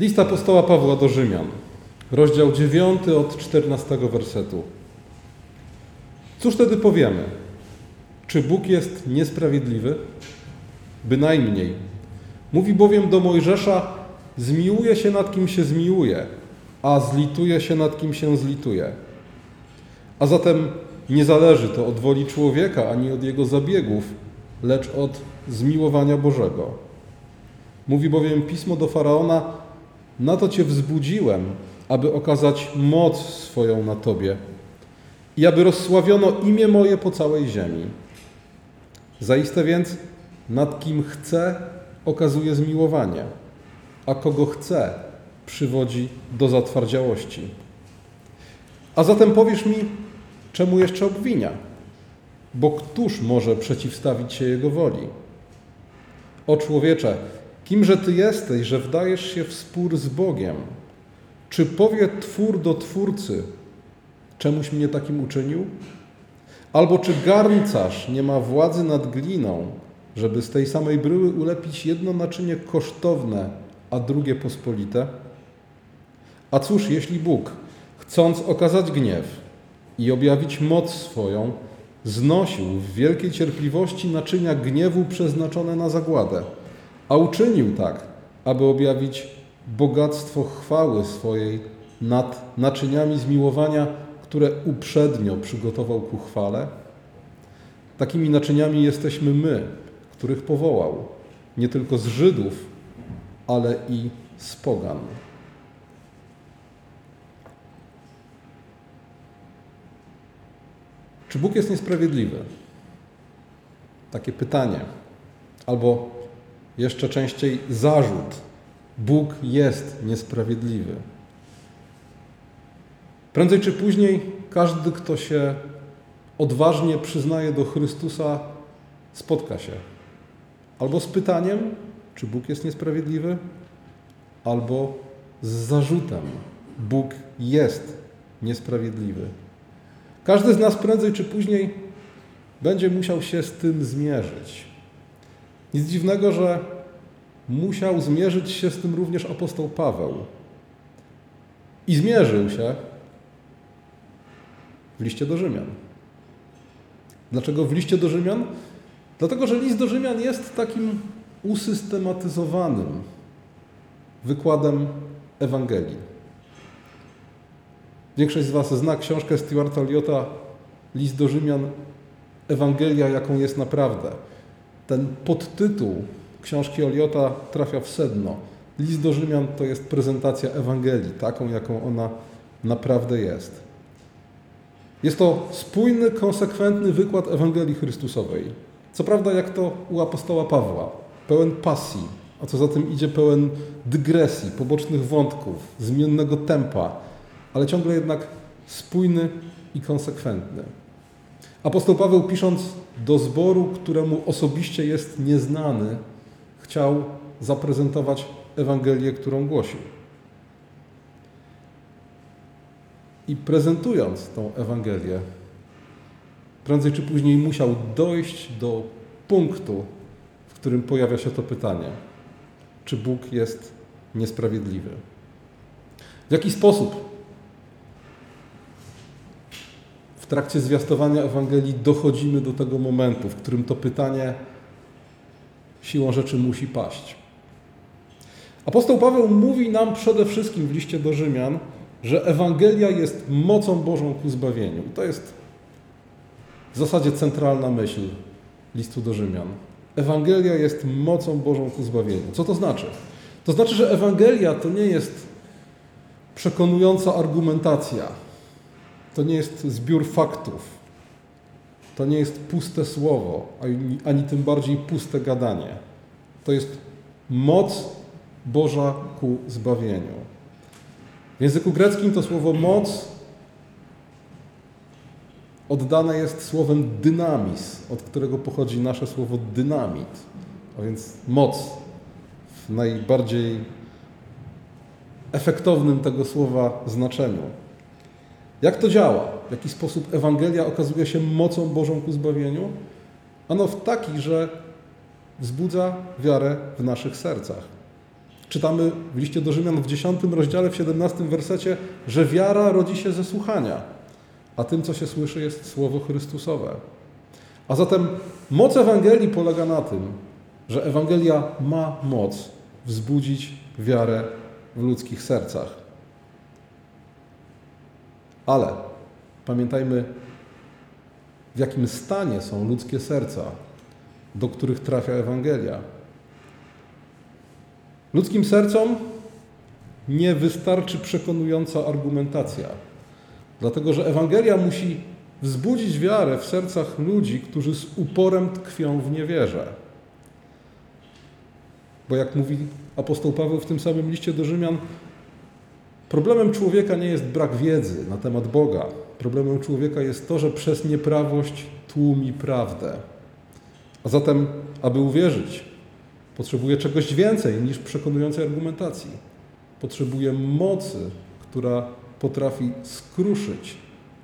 List apostoła Pawła do Rzymian, rozdział 9 od 14 wersetu. Cóż wtedy powiemy? Czy Bóg jest niesprawiedliwy? Bynajmniej. Mówi bowiem do Mojżesza: Zmiłuje się nad kim się zmiłuje, a zlituje się nad kim się zlituje. A zatem nie zależy to od woli człowieka ani od jego zabiegów, lecz od zmiłowania Bożego. Mówi bowiem pismo do faraona: Na to cię wzbudziłem, aby okazać moc swoją na tobie i aby rozsławiono imię moje po całej ziemi. Zaiste więc, nad kim chce, okazuje zmiłowanie, a kogo chce, przywodzi do zatwardziałości. A zatem powiesz mi, czemu jeszcze obwinia? Bo któż może przeciwstawić się jego woli? O człowiecze, kimże ty jesteś, że wdajesz się w spór z Bogiem? Czy powie twór do twórcy, czemuś mnie takim uczynił? Albo czy garncarz nie ma władzy nad gliną, żeby z tej samej bryły ulepić jedno naczynie kosztowne, a drugie pospolite? A cóż, jeśli Bóg, chcąc okazać gniew i objawić moc swoją, znosił w wielkiej cierpliwości naczynia gniewu przeznaczone na zagładę, a uczynił tak, aby objawić bogactwo chwały swojej nad naczyniami zmiłowania, które uprzednio przygotował ku chwale? Takimi naczyniami jesteśmy my, których powołał, nie tylko z Żydów, ale i z Pogan. Czy Bóg jest niesprawiedliwy? Takie pytanie. Albo jeszcze częściej zarzut. Bóg jest niesprawiedliwy. Prędzej czy później każdy, kto się odważnie przyznaje do Chrystusa, spotka się albo z pytaniem, czy Bóg jest niesprawiedliwy, albo z zarzutem, Bóg jest niesprawiedliwy. Każdy z nas prędzej czy później będzie musiał się z tym zmierzyć. Nic dziwnego, że musiał zmierzyć się z tym również apostoł Paweł. I zmierzył się w liście do Rzymian. Dlaczego w liście do Rzymian? Dlatego, że list do Rzymian jest takim usystematyzowanym wykładem Ewangelii. Większość z Was zna książkę Stuarta Eliota List do Rzymian Ewangelia, jaką jest naprawdę. Ten podtytuł książki Eliota trafia w sedno. List do Rzymian to jest prezentacja Ewangelii, taką, jaką ona naprawdę jest. Jest to spójny, konsekwentny wykład Ewangelii Chrystusowej. Co prawda, jak to u apostoła Pawła, pełen pasji, a co za tym idzie, pełen dygresji, pobocznych wątków, zmiennego tempa, ale ciągle jednak spójny i konsekwentny. Apostoł Paweł, pisząc do zboru, któremu osobiście jest nieznany, chciał zaprezentować Ewangelię, którą głosił. I prezentując tą Ewangelię, prędzej czy później musiał dojść do punktu, w którym pojawia się to pytanie: czy Bóg jest niesprawiedliwy? W jaki sposób w trakcie zwiastowania Ewangelii dochodzimy do tego momentu, w którym to pytanie siłą rzeczy musi paść? Apostoł Paweł mówi nam przede wszystkim w liście do Rzymian, że Ewangelia jest mocą Bożą ku zbawieniu. I to jest w zasadzie centralna myśl listu do Rzymian. Ewangelia jest mocą Bożą ku zbawieniu. Co to znaczy? To znaczy, że Ewangelia to nie jest przekonująca argumentacja, to nie jest zbiór faktów, to nie jest puste słowo, ani, ani tym bardziej puste gadanie. To jest moc Boża ku zbawieniu. W języku greckim to słowo moc oddane jest słowem dynamis, od którego pochodzi nasze słowo dynamit, a więc moc w najbardziej efektownym tego słowa znaczeniu. Jak to działa? W jaki sposób Ewangelia okazuje się mocą Bożą ku zbawieniu? Ano w taki, że wzbudza wiarę w naszych sercach. Czytamy w liście do Rzymian w 10 rozdziale, w 17 wersecie, że wiara rodzi się ze słuchania, a tym, co się słyszy, jest słowo Chrystusowe. A zatem moc Ewangelii polega na tym, że Ewangelia ma moc wzbudzić wiarę w ludzkich sercach. Ale pamiętajmy, w jakim stanie są ludzkie serca, do których trafia Ewangelia. Ludzkim sercom nie wystarczy przekonująca argumentacja, dlatego że Ewangelia musi wzbudzić wiarę w sercach ludzi, którzy z uporem tkwią w niewierze. Bo jak mówi apostoł Paweł w tym samym liście do Rzymian, problemem człowieka nie jest brak wiedzy na temat Boga. Problemem człowieka jest to, że przez nieprawość tłumi prawdę. A zatem, aby uwierzyć, potrzebuje czegoś więcej niż przekonującej argumentacji. Potrzebuje mocy, która potrafi skruszyć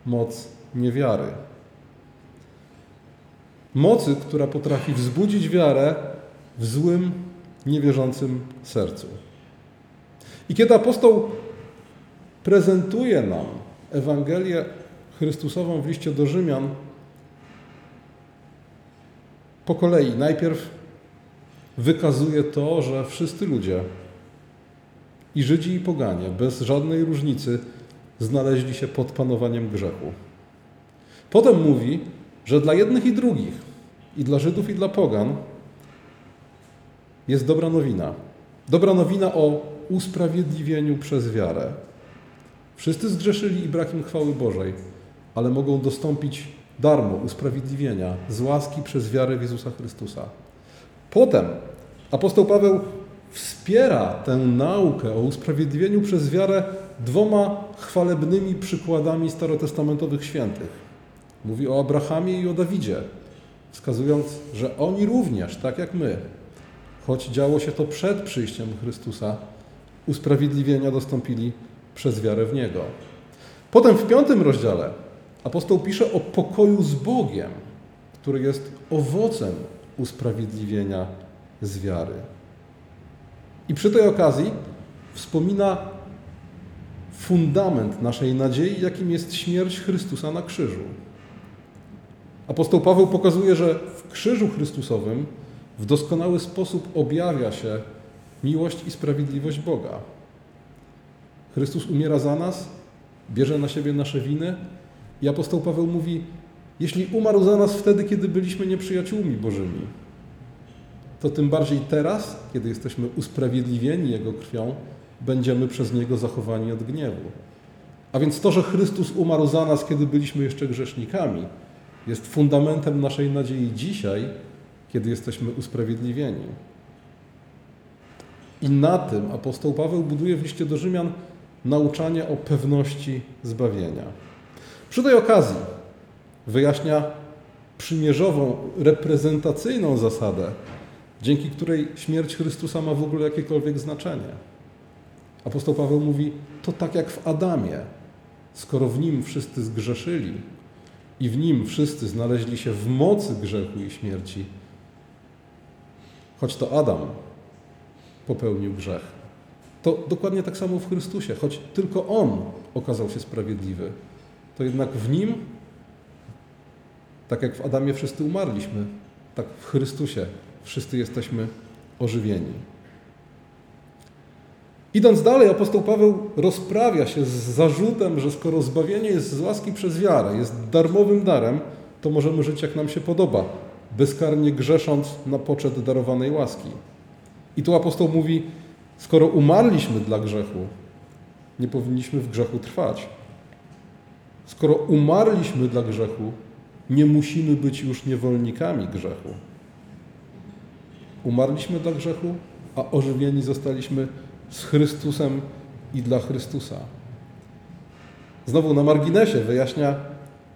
moc niewiary. Mocy, która potrafi wzbudzić wiarę w złym, niewierzącym sercu. I kiedy apostoł prezentuje nam Ewangelię Chrystusową w liście do Rzymian, po kolei najpierw wykazuje to, że wszyscy ludzie, i Żydzi, i poganie, bez żadnej różnicy, znaleźli się pod panowaniem grzechu. Potem mówi, że dla jednych i drugich, i dla Żydów, i dla pogan, jest dobra nowina. Dobra nowina o usprawiedliwieniu przez wiarę. Wszyscy zgrzeszyli i brak im chwały Bożej, ale mogą dostąpić darmo usprawiedliwienia z łaski przez wiarę w Jezusa Chrystusa. Potem apostoł Paweł wspiera tę naukę o usprawiedliwieniu przez wiarę dwoma chwalebnymi przykładami starotestamentowych świętych. Mówi o Abrahamie i o Dawidzie, wskazując, że oni również, tak jak my, choć działo się to przed przyjściem Chrystusa, usprawiedliwienia dostąpili przez wiarę w Niego. Potem w piątym rozdziale apostoł pisze o pokoju z Bogiem, który jest owocem usprawiedliwienia z wiary. I przy tej okazji wspomina fundament naszej nadziei, jakim jest śmierć Chrystusa na krzyżu. Apostoł Paweł pokazuje, że w krzyżu Chrystusowym w doskonały sposób objawia się miłość i sprawiedliwość Boga. Chrystus umiera za nas, bierze na siebie nasze winy i apostoł Paweł mówi: Jeśli umarł za nas wtedy, kiedy byliśmy nieprzyjaciółmi Bożymi, to tym bardziej teraz, kiedy jesteśmy usprawiedliwieni Jego krwią, będziemy przez Niego zachowani od gniewu. A więc to, że Chrystus umarł za nas, kiedy byliśmy jeszcze grzesznikami, jest fundamentem naszej nadziei dzisiaj, kiedy jesteśmy usprawiedliwieni. I na tym apostoł Paweł buduje w liście do Rzymian nauczanie o pewności zbawienia. Przy tej okazji wyjaśnia przymierzową, reprezentacyjną zasadę, dzięki której śmierć Chrystusa ma w ogóle jakiekolwiek znaczenie. Apostoł Paweł mówi, to tak jak w Adamie. Skoro w nim wszyscy zgrzeszyli i w nim wszyscy znaleźli się w mocy grzechu i śmierci, choć to Adam popełnił grzech, to dokładnie tak samo w Chrystusie, choć tylko On okazał się sprawiedliwy, to jednak w nim, tak jak w Adamie wszyscy umarliśmy, tak w Chrystusie wszyscy jesteśmy ożywieni. Idąc dalej, apostoł Paweł rozprawia się z zarzutem, że skoro zbawienie jest z łaski przez wiarę, jest darmowym darem, to możemy żyć jak nam się podoba, bezkarnie grzesząc na poczet darowanej łaski. I tu apostoł mówi, skoro umarliśmy dla grzechu, nie powinniśmy w grzechu trwać. Skoro umarliśmy dla grzechu, nie musimy być już niewolnikami grzechu. Umarliśmy dla grzechu, a ożywieni zostaliśmy z Chrystusem i dla Chrystusa. Znowu na marginesie wyjaśnia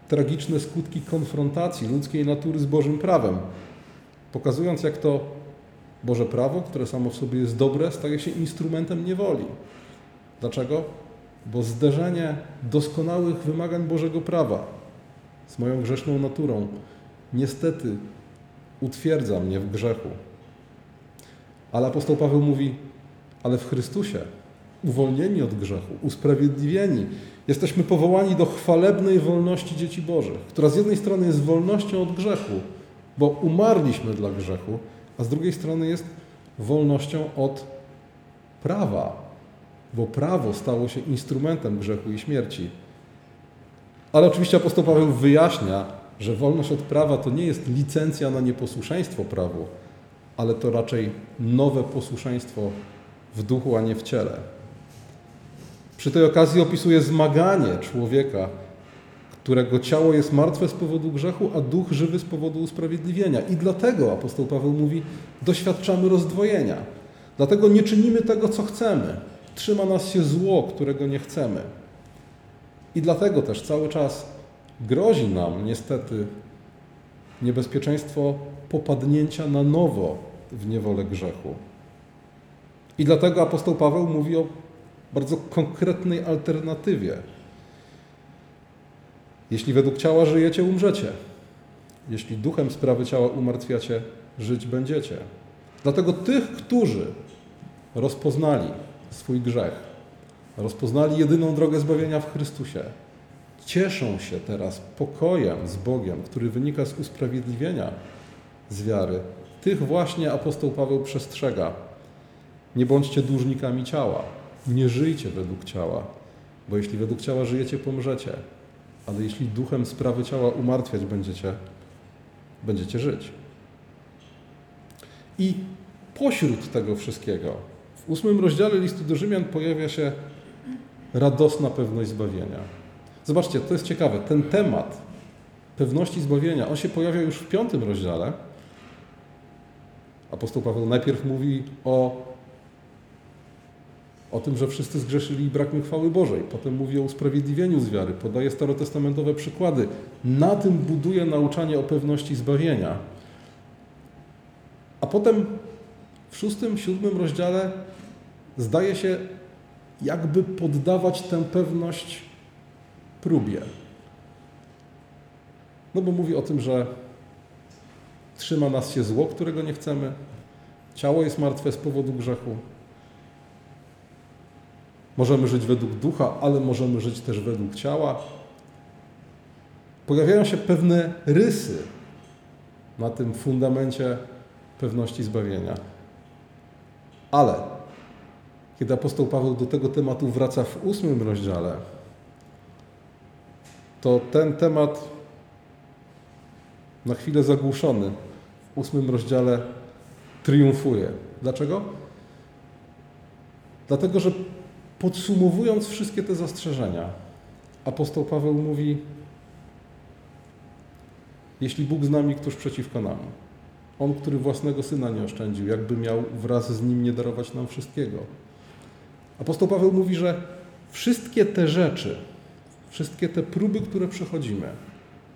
tragiczne skutki konfrontacji ludzkiej natury z Bożym prawem, pokazując, jak to Boże prawo, które samo w sobie jest dobre, staje się instrumentem niewoli. Dlaczego? Bo zderzenie doskonałych wymagań Bożego prawa z moją grzeszną naturą niestety utwierdza mnie w grzechu. Ale apostoł Paweł mówi: ale w Chrystusie, uwolnieni od grzechu, usprawiedliwieni, jesteśmy powołani do chwalebnej wolności dzieci Bożych, która z jednej strony jest wolnością od grzechu, bo umarliśmy dla grzechu, a z drugiej strony jest wolnością od prawa, bo prawo stało się instrumentem grzechu i śmierci. Ale oczywiście apostoł Paweł wyjaśnia, że wolność od prawa to nie jest licencja na nieposłuszeństwo prawu, ale to raczej nowe posłuszeństwo w duchu, a nie w ciele. Przy tej okazji opisuje zmaganie człowieka, którego ciało jest martwe z powodu grzechu, a duch żywy z powodu usprawiedliwienia. I dlatego apostoł Paweł mówi: doświadczamy rozdwojenia. Dlatego nie czynimy tego, co chcemy. Trzyma nas się zło, którego nie chcemy. I dlatego też cały czas grozi nam niestety niebezpieczeństwo popadnięcia na nowo w niewolę grzechu. I dlatego apostoł Paweł mówi o bardzo konkretnej alternatywie. Jeśli według ciała żyjecie, umrzecie. Jeśli duchem sprawy ciała umartwiacie, żyć będziecie. Dlatego tych, którzy rozpoznali swój grzech, rozpoznali jedyną drogę zbawienia w Chrystusie, cieszą się teraz pokojem z Bogiem, który wynika z usprawiedliwienia z wiary. Tych właśnie apostoł Paweł przestrzega. Nie bądźcie dłużnikami ciała, nie żyjcie według ciała, bo jeśli według ciała żyjecie, pomrzecie, ale jeśli duchem sprawy ciała umartwiać będziecie, będziecie żyć. I pośród tego wszystkiego, w ósmym rozdziale listu do Rzymian pojawia się radosna pewność zbawienia. Zobaczcie, to jest ciekawe. Ten temat pewności zbawienia, on się pojawia już w piątym rozdziale. Apostoł Paweł najpierw mówi o, o tym, że wszyscy zgrzeszyli i brak mi chwały Bożej. Potem mówi o usprawiedliwieniu z wiary, podaje starotestamentowe przykłady. Na tym buduje nauczanie o pewności zbawienia. A potem w szóstym, siódmym rozdziale zdaje się jakby poddawać tę pewność próbie. No bo mówi o tym, że trzyma nas się zło, którego nie chcemy. Ciało jest martwe z powodu grzechu. Możemy żyć według ducha, ale możemy żyć też według ciała. Pojawiają się pewne rysy na tym fundamencie pewności zbawienia. Ale kiedy apostoł Paweł do tego tematu wraca w ósmym rozdziale, to ten temat na chwilę zagłuszony w ósmym rozdziale triumfuje. Dlaczego? Dlatego, że podsumowując wszystkie te zastrzeżenia, apostoł Paweł mówi: Jeśli Bóg z nami, któż przeciwko nam? On, który własnego syna nie oszczędził, jakby miał wraz z nim nie darować nam wszystkiego. Apostoł Paweł mówi, że wszystkie te rzeczy, wszystkie te próby, które przechodzimy,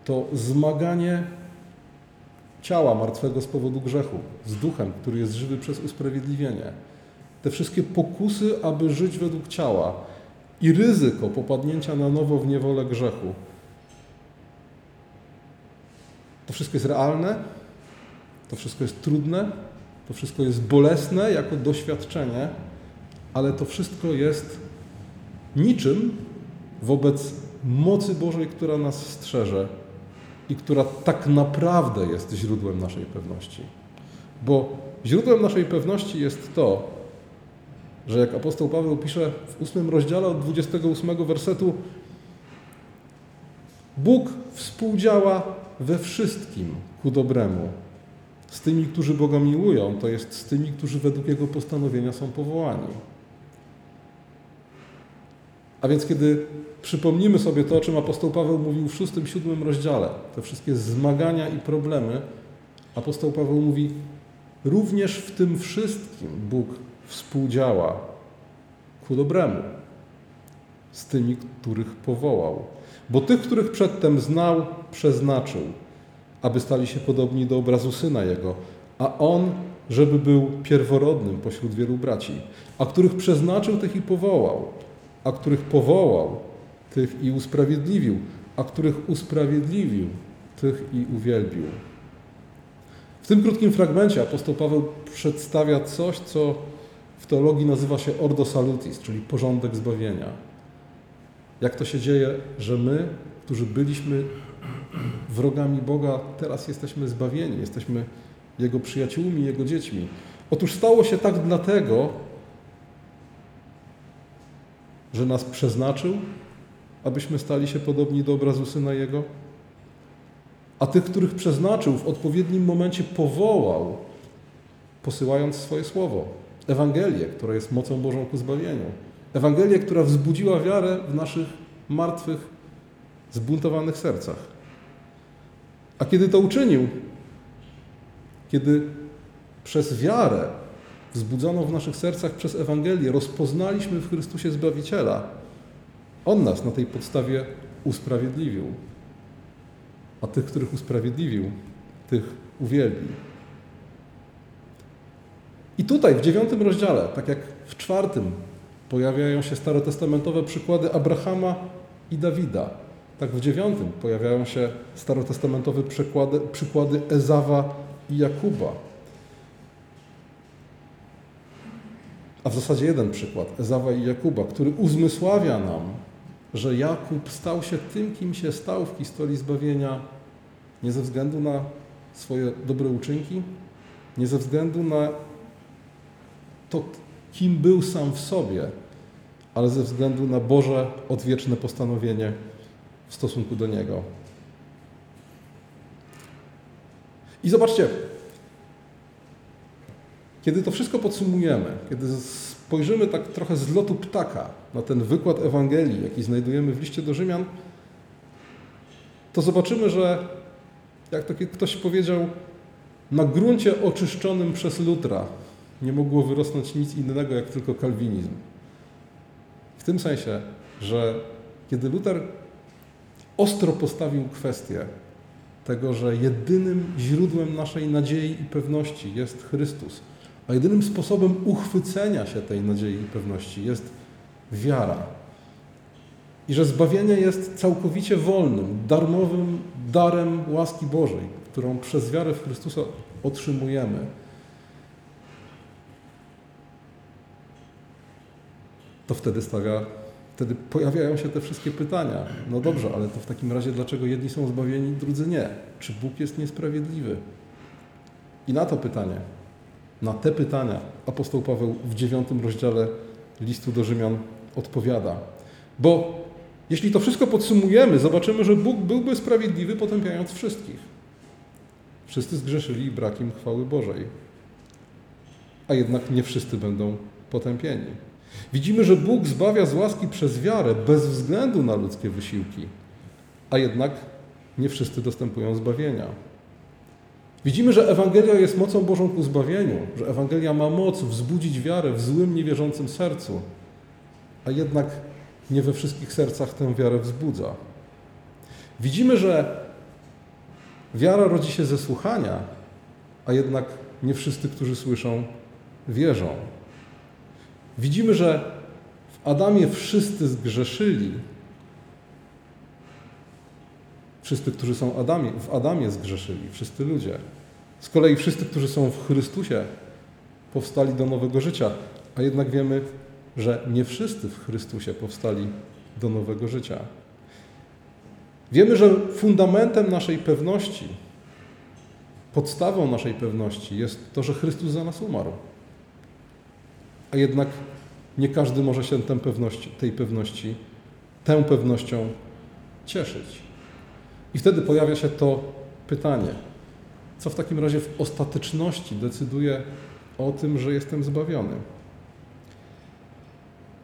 to zmaganie ciała martwego z powodu grzechu, z duchem, który jest żywy przez usprawiedliwienie. Te wszystkie pokusy, aby żyć według ciała i ryzyko popadnięcia na nowo w niewolę grzechu. To wszystko jest realne, to wszystko jest trudne, to wszystko jest bolesne jako doświadczenie, ale to wszystko jest niczym wobec mocy Bożej, która nas strzeże i która tak naprawdę jest źródłem naszej pewności. Bo źródłem naszej pewności jest to, że jak apostoł Paweł pisze w ósmym rozdziale od 28 wersetu, Bóg współdziała we wszystkim ku dobremu. Z tymi, którzy Boga miłują, to jest z tymi, którzy według Jego postanowienia są powołani. A więc kiedy przypomnimy sobie to, o czym apostoł Paweł mówił w szóstym, siódmym rozdziale, te wszystkie zmagania i problemy, apostoł Paweł mówi, również w tym wszystkim Bóg współdziała ku dobremu z tymi, których powołał. Bo tych, których przedtem znał, przeznaczył, aby stali się podobni do obrazu Syna Jego, a On, żeby był pierworodnym pośród wielu braci, a których przeznaczył, tych i powołał, a których powołał, tych i usprawiedliwił, a których usprawiedliwił, tych i uwielbił. W tym krótkim fragmencie apostoł Paweł przedstawia coś, co w teologii nazywa się Ordo Salutis, czyli porządek zbawienia. Jak to się dzieje, że my, którzy byliśmy wrogami Boga, teraz jesteśmy zbawieni, jesteśmy Jego przyjaciółmi, Jego dziećmi. Otóż stało się tak dlatego, że nas przeznaczył, abyśmy stali się podobni do obrazu Syna Jego, a tych, których przeznaczył, w odpowiednim momencie powołał, posyłając swoje słowo. Ewangelię, która jest mocą Bożą ku zbawieniu. Ewangelię, która wzbudziła wiarę w naszych martwych, zbuntowanych sercach. A kiedy to uczynił, kiedy przez wiarę wzbudzoną w naszych sercach przez Ewangelię rozpoznaliśmy w Chrystusie Zbawiciela, On nas na tej podstawie usprawiedliwił. A tych, których usprawiedliwił, tych uwielbi. I tutaj w dziewiątym rozdziale, tak jak w czwartym, pojawiają się starotestamentowe przykłady Abrahama i Dawida. Tak w dziewiątym pojawiają się starotestamentowe przykłady, przykłady Ezawa i Jakuba. A w zasadzie jeden przykład, Ezawa i Jakuba, który uzmysławia nam, że Jakub stał się tym, kim się stał w historii zbawienia, nie ze względu na swoje dobre uczynki, nie ze względu na to, kim był sam w sobie, ale ze względu na Boże odwieczne postanowienie w stosunku do Niego. I zobaczcie, kiedy to wszystko podsumujemy, kiedy spojrzymy tak trochę z lotu ptaka na ten wykład Ewangelii, jaki znajdujemy w liście do Rzymian, to zobaczymy, że jak to ktoś powiedział, na gruncie oczyszczonym przez Lutra nie mogło wyrosnąć nic innego jak tylko kalwinizm. W tym sensie, że kiedy Luther ostro postawił kwestię tego, że jedynym źródłem naszej nadziei i pewności jest Chrystus, a jedynym sposobem uchwycenia się tej nadziei i pewności jest wiara. I że zbawienie jest całkowicie wolnym, darmowym darem łaski Bożej, którą przez wiarę w Chrystusa otrzymujemy. To wtedy stawia, wtedy pojawiają się te wszystkie pytania. No dobrze, ale to w takim razie dlaczego jedni są zbawieni, drudzy nie? Czy Bóg jest niesprawiedliwy? I na to pytanie na te pytania apostoł Paweł w dziewiątym rozdziale listu do Rzymian odpowiada. Bo jeśli to wszystko podsumujemy, zobaczymy, że Bóg byłby sprawiedliwy, potępiając wszystkich. Wszyscy zgrzeszyli i brak im chwały Bożej. A jednak nie wszyscy będą potępieni. Widzimy, że Bóg zbawia z łaski przez wiarę, bez względu na ludzkie wysiłki, a jednak nie wszyscy dostępują zbawienia. Widzimy, że Ewangelia jest mocą Bożą ku zbawieniu, że Ewangelia ma moc wzbudzić wiarę w złym, niewierzącym sercu, a jednak nie we wszystkich sercach tę wiarę wzbudza. Widzimy, że wiara rodzi się ze słuchania, a jednak nie wszyscy, którzy słyszą, wierzą. Widzimy, że w Adamie wszyscy zgrzeszyli. Wszyscy, którzy są Adamie, w Adamie zgrzeszyli, wszyscy ludzie. Z kolei wszyscy, którzy są w Chrystusie, powstali do nowego życia, a jednak wiemy, że nie wszyscy w Chrystusie powstali do nowego życia. Wiemy, że fundamentem naszej pewności, podstawą naszej pewności jest to, że Chrystus za nas umarł. A jednak nie każdy może się tę pewności, tej pewności, tę pewnością cieszyć. I wtedy pojawia się to pytanie: co w takim razie w ostateczności decyduje o tym, że jestem zbawiony?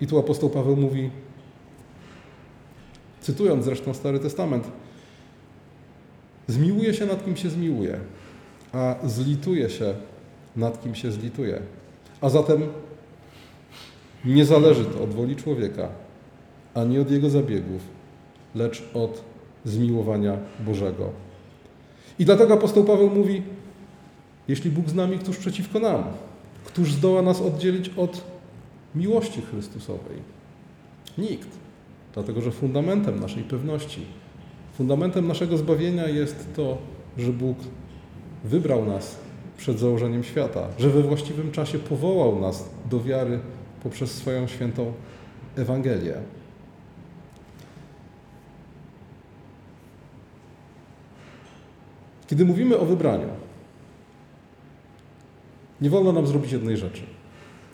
I tu apostoł Paweł mówi, cytując zresztą Stary Testament, zmiłuje się nad kim się zmiłuje, a zlituje się nad kim się zlituje. A zatem nie zależy to od woli człowieka, ani od jego zabiegów, lecz od zmiłowania Bożego. I dlatego apostoł Paweł mówi, jeśli Bóg z nami, któż przeciwko nam? Któż zdoła nas oddzielić od miłości Chrystusowej? Nikt. Dlatego, że fundamentem naszej pewności, fundamentem naszego zbawienia jest to, że Bóg wybrał nas, przed założeniem świata, że we właściwym czasie powołał nas do wiary poprzez swoją świętą Ewangelię. Kiedy mówimy o wybraniu, nie wolno nam zrobić jednej rzeczy.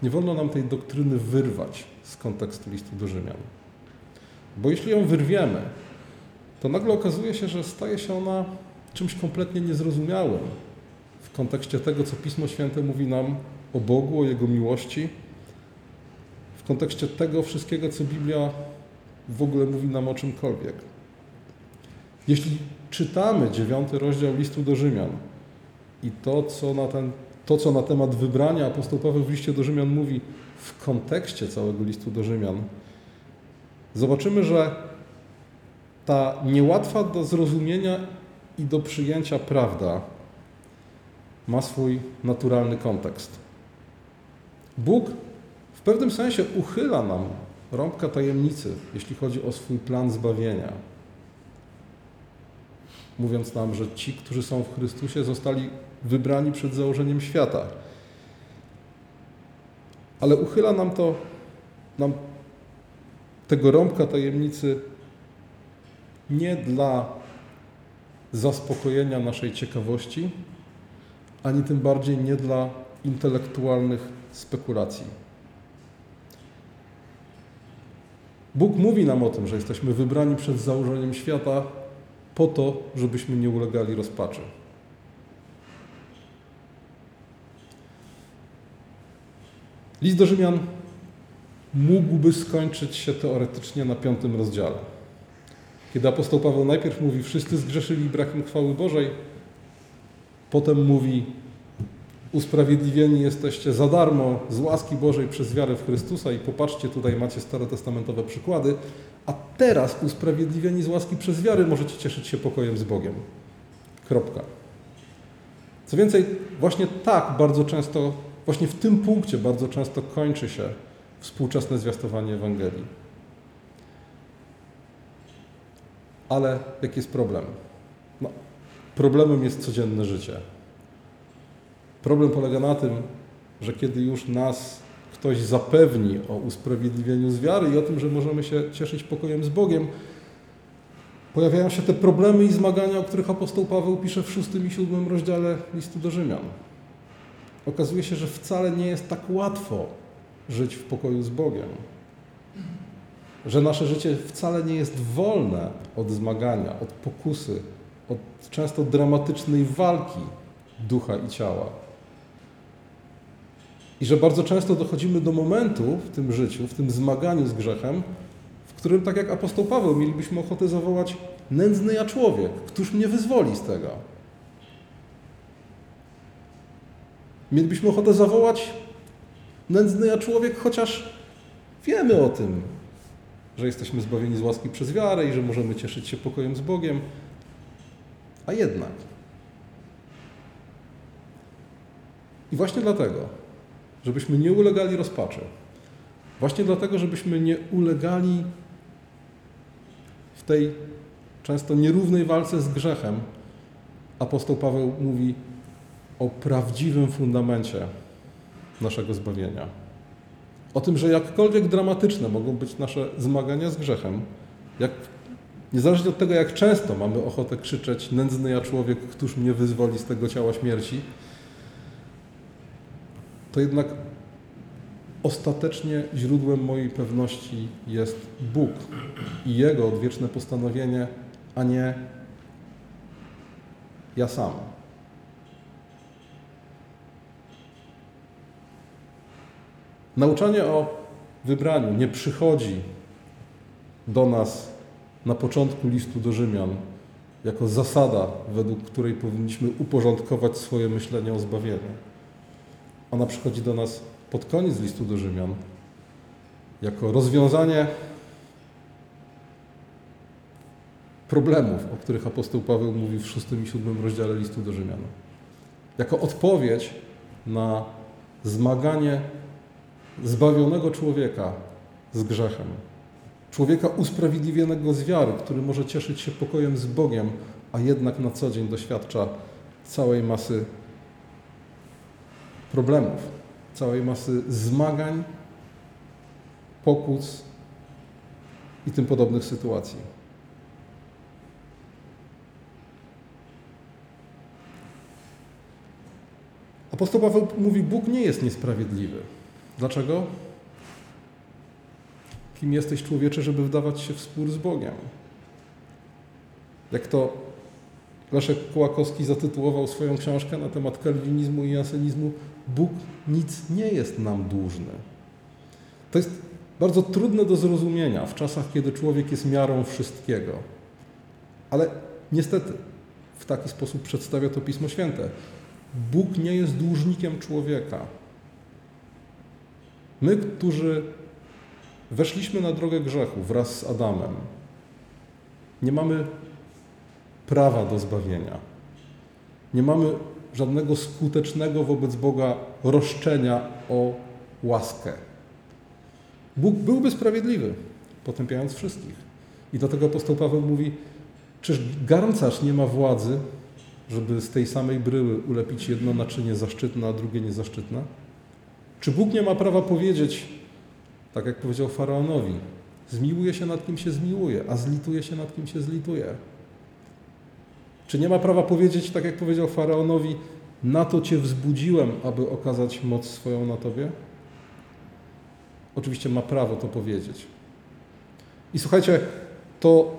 Nie wolno nam tej doktryny wyrwać z kontekstu listu do Rzymian. Bo jeśli ją wyrwiemy, to nagle okazuje się, że staje się ona czymś kompletnie niezrozumiałym w kontekście tego, co Pismo Święte mówi nam o Bogu, o Jego miłości, w kontekście tego wszystkiego, co Biblia w ogóle mówi nam o czymkolwiek. Jeśli czytamy dziewiąty rozdział listu do Rzymian i to, co na, ten, to, co na temat wybrania apostoł Paweł w liście do Rzymian mówi w kontekście całego listu do Rzymian, zobaczymy, że ta niełatwa do zrozumienia i do przyjęcia prawda ma swój naturalny kontekst. Bóg pewnym sensie uchyla nam rąbka tajemnicy, jeśli chodzi o swój plan zbawienia. Mówiąc nam, że ci, którzy są w Chrystusie, zostali wybrani przed założeniem świata. Ale uchyla nam to, nam tego rąbka tajemnicy nie dla zaspokojenia naszej ciekawości, ani tym bardziej nie dla intelektualnych spekulacji. Bóg mówi nam o tym, że jesteśmy wybrani przed założeniem świata po to, żebyśmy nie ulegali rozpaczy. List do Rzymian mógłby skończyć się teoretycznie na piątym rozdziale. Kiedy apostoł Paweł najpierw mówi, wszyscy zgrzeszyli brakiem chwały Bożej, potem mówi, usprawiedliwieni jesteście za darmo z łaski Bożej przez wiarę w Chrystusa i popatrzcie, tutaj macie starotestamentowe przykłady, a teraz usprawiedliwieni z łaski przez wiarę możecie cieszyć się pokojem z Bogiem. Kropka. Co więcej, właśnie tak bardzo często, właśnie w tym punkcie bardzo często kończy się współczesne zwiastowanie Ewangelii. Ale jaki jest problem? No, problemem jest codzienne życie. Problem polega na tym, że kiedy już nas ktoś zapewni o usprawiedliwieniu z wiary i o tym, że możemy się cieszyć pokojem z Bogiem, pojawiają się te problemy i zmagania, o których apostoł Paweł pisze w szóstym i siódmym rozdziale listu do Rzymian. Okazuje się, że wcale nie jest tak łatwo żyć w pokoju z Bogiem. Że nasze życie wcale nie jest wolne od zmagania, od pokusy, od często dramatycznej walki ducha i ciała. I że bardzo często dochodzimy do momentu w tym życiu, w tym zmaganiu z grzechem, w którym, tak jak apostoł Paweł, mielibyśmy ochotę zawołać: Nędzny ja człowiek, któż mnie wyzwoli z tego? Mielibyśmy ochotę zawołać: Nędzny ja człowiek, chociaż wiemy o tym, że jesteśmy zbawieni z łaski przez wiarę i że możemy cieszyć się pokojem z Bogiem. A jednak. I właśnie dlatego, żebyśmy nie ulegali rozpaczy, właśnie dlatego, żebyśmy nie ulegali w tej często nierównej walce z grzechem, apostoł Paweł mówi o prawdziwym fundamencie naszego zbawienia. O tym, że jakkolwiek dramatyczne mogą być nasze zmagania z grzechem, jak, niezależnie od tego, jak często mamy ochotę krzyczeć nędzny ja człowiek, któż mnie wyzwoli z tego ciała śmierci, to jednak ostatecznie źródłem mojej pewności jest Bóg i Jego odwieczne postanowienie, a nie ja sam. Nauczanie o wybraniu nie przychodzi do nas na początku listu do Rzymian jako zasada, według której powinniśmy uporządkować swoje myślenie o zbawieniu. Ona przychodzi do nas pod koniec listu do Rzymian jako rozwiązanie problemów, o których apostoł Paweł mówi w szóstym i siódmym rozdziale listu do Rzymian. Jako odpowiedź na zmaganie zbawionego człowieka z grzechem. Człowieka usprawiedliwionego z wiary, który może cieszyć się pokojem z Bogiem, a jednak na co dzień doświadcza całej masy problemów, całej masy zmagań, pokłóc i tym podobnych sytuacji. Apostoł Paweł mówi, Bóg nie jest niesprawiedliwy. Dlaczego? Kim jesteś człowiecze, żeby wdawać się w spór z Bogiem? Jak to Leszek Kołakowski zatytułował swoją książkę na temat kalwinizmu i jansenizmu Bóg nic nie jest nam dłużny. To jest bardzo trudne do zrozumienia w czasach, kiedy człowiek jest miarą wszystkiego. Ale niestety w taki sposób przedstawia to Pismo Święte. Bóg nie jest dłużnikiem człowieka. My, którzy weszliśmy na drogę grzechu wraz z Adamem, nie mamy prawa do zbawienia. Nie mamy żadnego skutecznego wobec Boga roszczenia o łaskę. Bóg byłby sprawiedliwy, potępiając wszystkich. I dlatego apostoł Paweł mówi, czyż garncarz nie ma władzy, żeby z tej samej bryły ulepić jedno naczynie zaszczytne, a drugie niezaszczytne? Czy Bóg nie ma prawa powiedzieć, tak jak powiedział faraonowi, zmiłuje się nad kim się zmiłuje, a zlituje się nad kim się zlituje? Czy nie ma prawa powiedzieć, tak jak powiedział faraonowi, na to cię wzbudziłem, aby okazać moc swoją na tobie? Oczywiście ma prawo to powiedzieć. I słuchajcie, to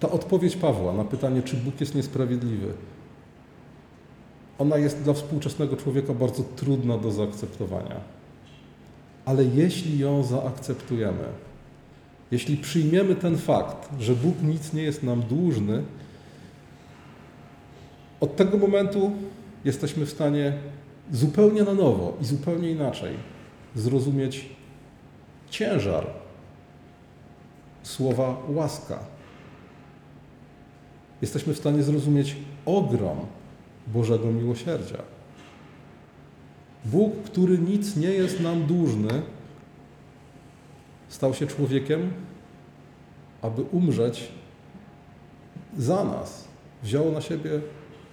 ta odpowiedź Pawła na pytanie, czy Bóg jest niesprawiedliwy, ona jest dla współczesnego człowieka bardzo trudna do zaakceptowania. Ale jeśli ją zaakceptujemy, jeśli przyjmiemy ten fakt, że Bóg nic nie jest nam dłużny, od tego momentu jesteśmy w stanie zupełnie na nowo i zupełnie inaczej zrozumieć ciężar słowa łaska. Jesteśmy w stanie zrozumieć ogrom Bożego miłosierdzia. Bóg, który nic nie jest nam dłużny, stał się człowiekiem, aby umrzeć za nas. Wziął na siebie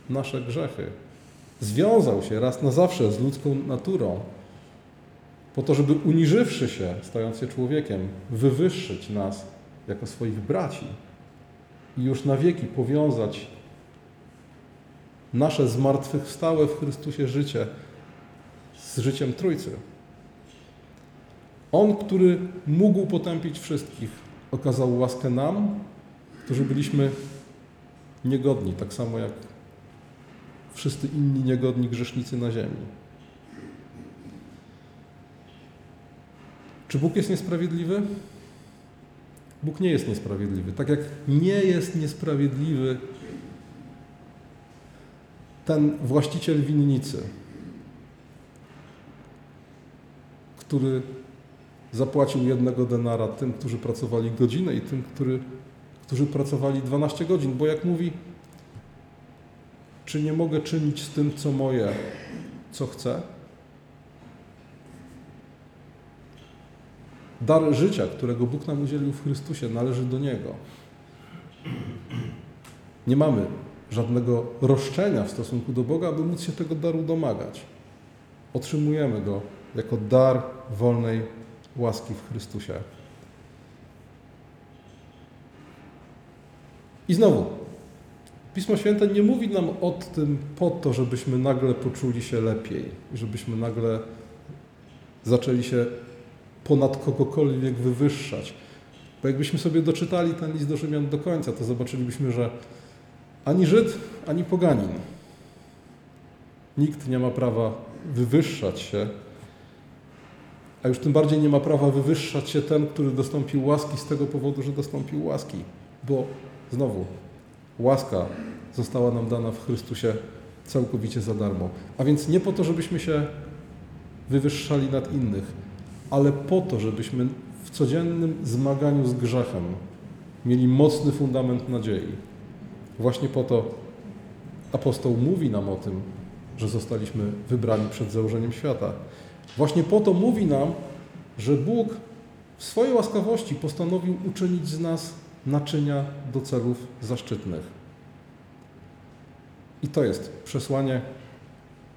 nasze grzechy. Związał się raz na zawsze z ludzką naturą, po to, żeby uniżywszy się, stając się człowiekiem, wywyższyć nas jako swoich braci i już na wieki powiązać nasze zmartwychwstałe w Chrystusie życie z życiem Trójcy. On, który mógł potępić wszystkich, okazał łaskę nam, którzy byliśmy niegodni, tak samo jak wszyscy inni niegodni grzesznicy na ziemi. Czy Bóg jest niesprawiedliwy? Bóg nie jest niesprawiedliwy. Tak jak nie jest niesprawiedliwy ten właściciel winnicy, który zapłacił jednego denara tym, którzy pracowali godzinę i tym, który, którzy pracowali 12 godzin. Bo jak mówi, czy nie mogę czynić z tym, co moje, co chcę? Dar życia, którego Bóg nam udzielił w Chrystusie, należy do Niego. Nie mamy żadnego roszczenia w stosunku do Boga, aby móc się tego daru domagać. Otrzymujemy go jako dar wolnej łaski w Chrystusie. I znowu, Pismo Święte nie mówi nam o tym po to, żebyśmy nagle poczuli się lepiej, żebyśmy nagle zaczęli się ponad kogokolwiek wywyższać. Bo jakbyśmy sobie doczytali ten list do Rzymian do końca, to zobaczylibyśmy, że ani Żyd, ani poganin. Nikt nie ma prawa wywyższać się, a już tym bardziej nie ma prawa wywyższać się ten, który dostąpił łaski z tego powodu, że dostąpił łaski. Bo znowu, łaska została nam dana w Chrystusie całkowicie za darmo. A więc nie po to, żebyśmy się wywyższali nad innych, ale po to, żebyśmy w codziennym zmaganiu z grzechem mieli mocny fundament nadziei. Właśnie po to apostoł mówi nam o tym, że zostaliśmy wybrani przed założeniem świata. Właśnie po to mówi nam, że Bóg w swojej łaskawości postanowił uczynić z nas naczynia do celów zaszczytnych. I to jest przesłanie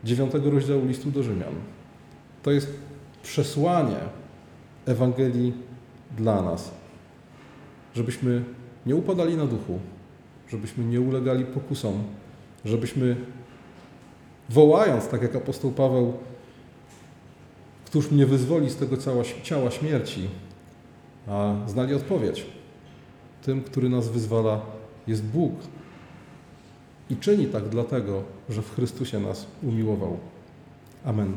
dziewiątego rozdziału listu do Rzymian. To jest przesłanie Ewangelii dla nas, żebyśmy nie upadali na duchu, żebyśmy nie ulegali pokusom, żebyśmy wołając, tak jak apostoł Paweł, któż mnie wyzwoli z tego ciała, śmierci, a znali odpowiedź. Tym, który nas wyzwala, jest Bóg. I czyni tak dlatego, że w Chrystusie nas umiłował. Amen.